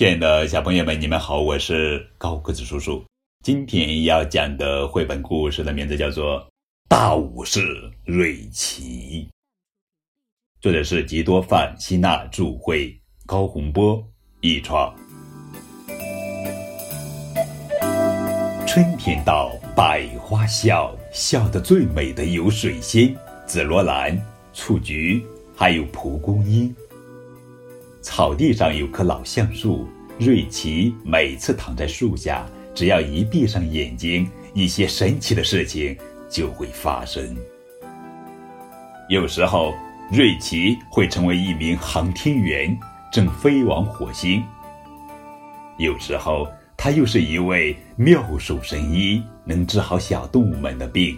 亲爱的小朋友们，你们好，我是高个子叔叔。今天要讲的绘本故事的名字叫做《大武士瑞奇》，作者是吉多范希纳著，绘高洪波译创。春天到，百花笑，笑得最美的有水仙、紫罗兰、雏菊，还有蒲公英。草地上有棵老橡树，瑞奇每次躺在树下，只要一闭上眼睛，一些神奇的事情就会发生。有时候，瑞奇会成为一名航天员，正飞往火星；有时候，他又是一位妙手神医，能治好小动物们的病；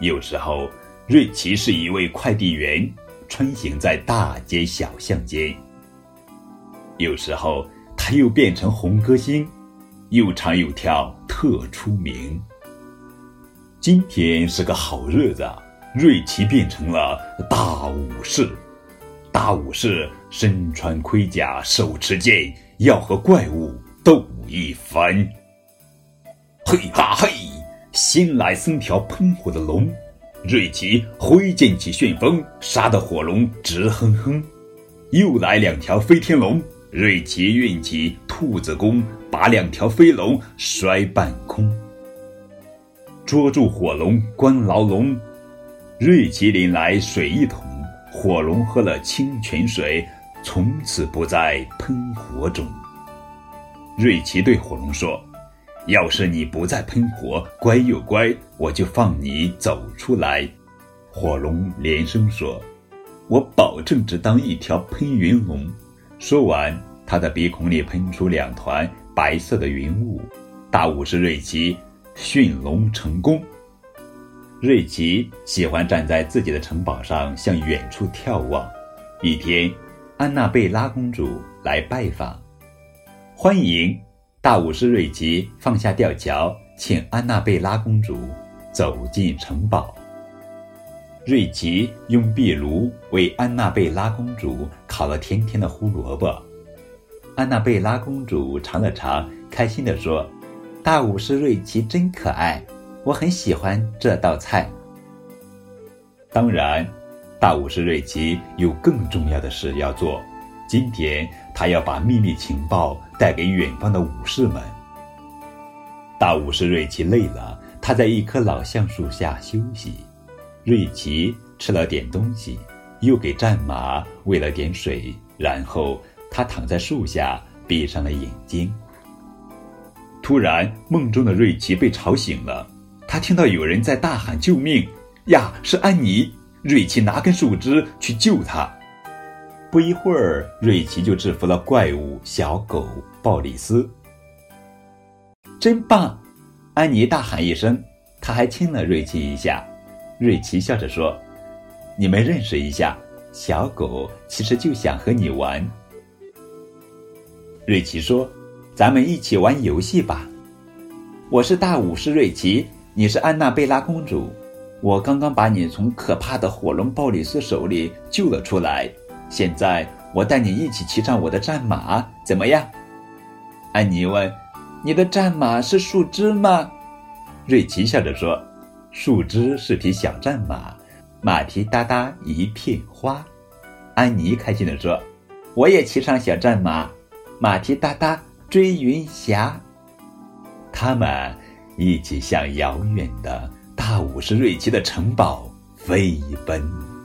有时候，瑞奇是一位快递员。穿行在大街小巷间，有时候他又变成红歌星，又唱又跳特出名。今天是个好日子，瑞奇变成了大武士。大武士身穿盔甲，手持剑，要和怪物斗一番。嘿哈嘿，新来三条喷火的龙。瑞奇挥剑起旋风，杀得火龙直哼哼。又来两条飞天龙，瑞奇运起兔子功，把两条飞龙摔半空。捉住火龙关牢笼，瑞奇领来水一桶，火龙喝了清泉水，从此不再喷火种。瑞奇对火龙说。要是你不再喷火，乖又乖，我就放你走出来。火龙连声说：“我保证只当一条喷云龙。”说完，他的鼻孔里喷出两团白色的云雾。大武士瑞奇驯龙成功。瑞奇喜欢站在自己的城堡上向远处眺望。一天，安娜贝拉公主来拜访，欢迎。大武士瑞奇放下吊桥，请安娜贝拉公主走进城堡。瑞奇用壁炉为安娜贝拉公主烤了甜甜的胡萝卜。安娜贝拉公主尝了尝，开心地说：“大武士瑞奇真可爱，我很喜欢这道菜。”当然，大武士瑞奇有更重要的事要做。今天他要把秘密情报带给远方的武士们。大武士瑞奇累了，他在一棵老橡树下休息。瑞奇吃了点东西，又给战马喂了点水，然后他躺在树下，闭上了眼睛。突然，梦中的瑞奇被吵醒了，他听到有人在大喊救命：“呀，是安妮！”瑞奇拿根树枝去救她。不一会儿，瑞奇就制服了怪物小狗鲍里斯。真棒！安妮大喊一声，他还亲了瑞奇一下。瑞奇笑着说：“你们认识一下，小狗其实就想和你玩。”瑞奇说：“咱们一起玩游戏吧。我是大武士瑞奇，你是安娜贝拉公主。我刚刚把你从可怕的火龙鲍里斯手里救了出来。”现在我带你一起骑上我的战马，怎么样？安妮问：“你的战马是树枝吗？”瑞奇笑着说：“树枝是匹小战马，马蹄哒哒一片花。”安妮开心地说：“我也骑上小战马，马蹄哒哒追云霞。”他们一起向遥远的大武士瑞奇的城堡飞奔。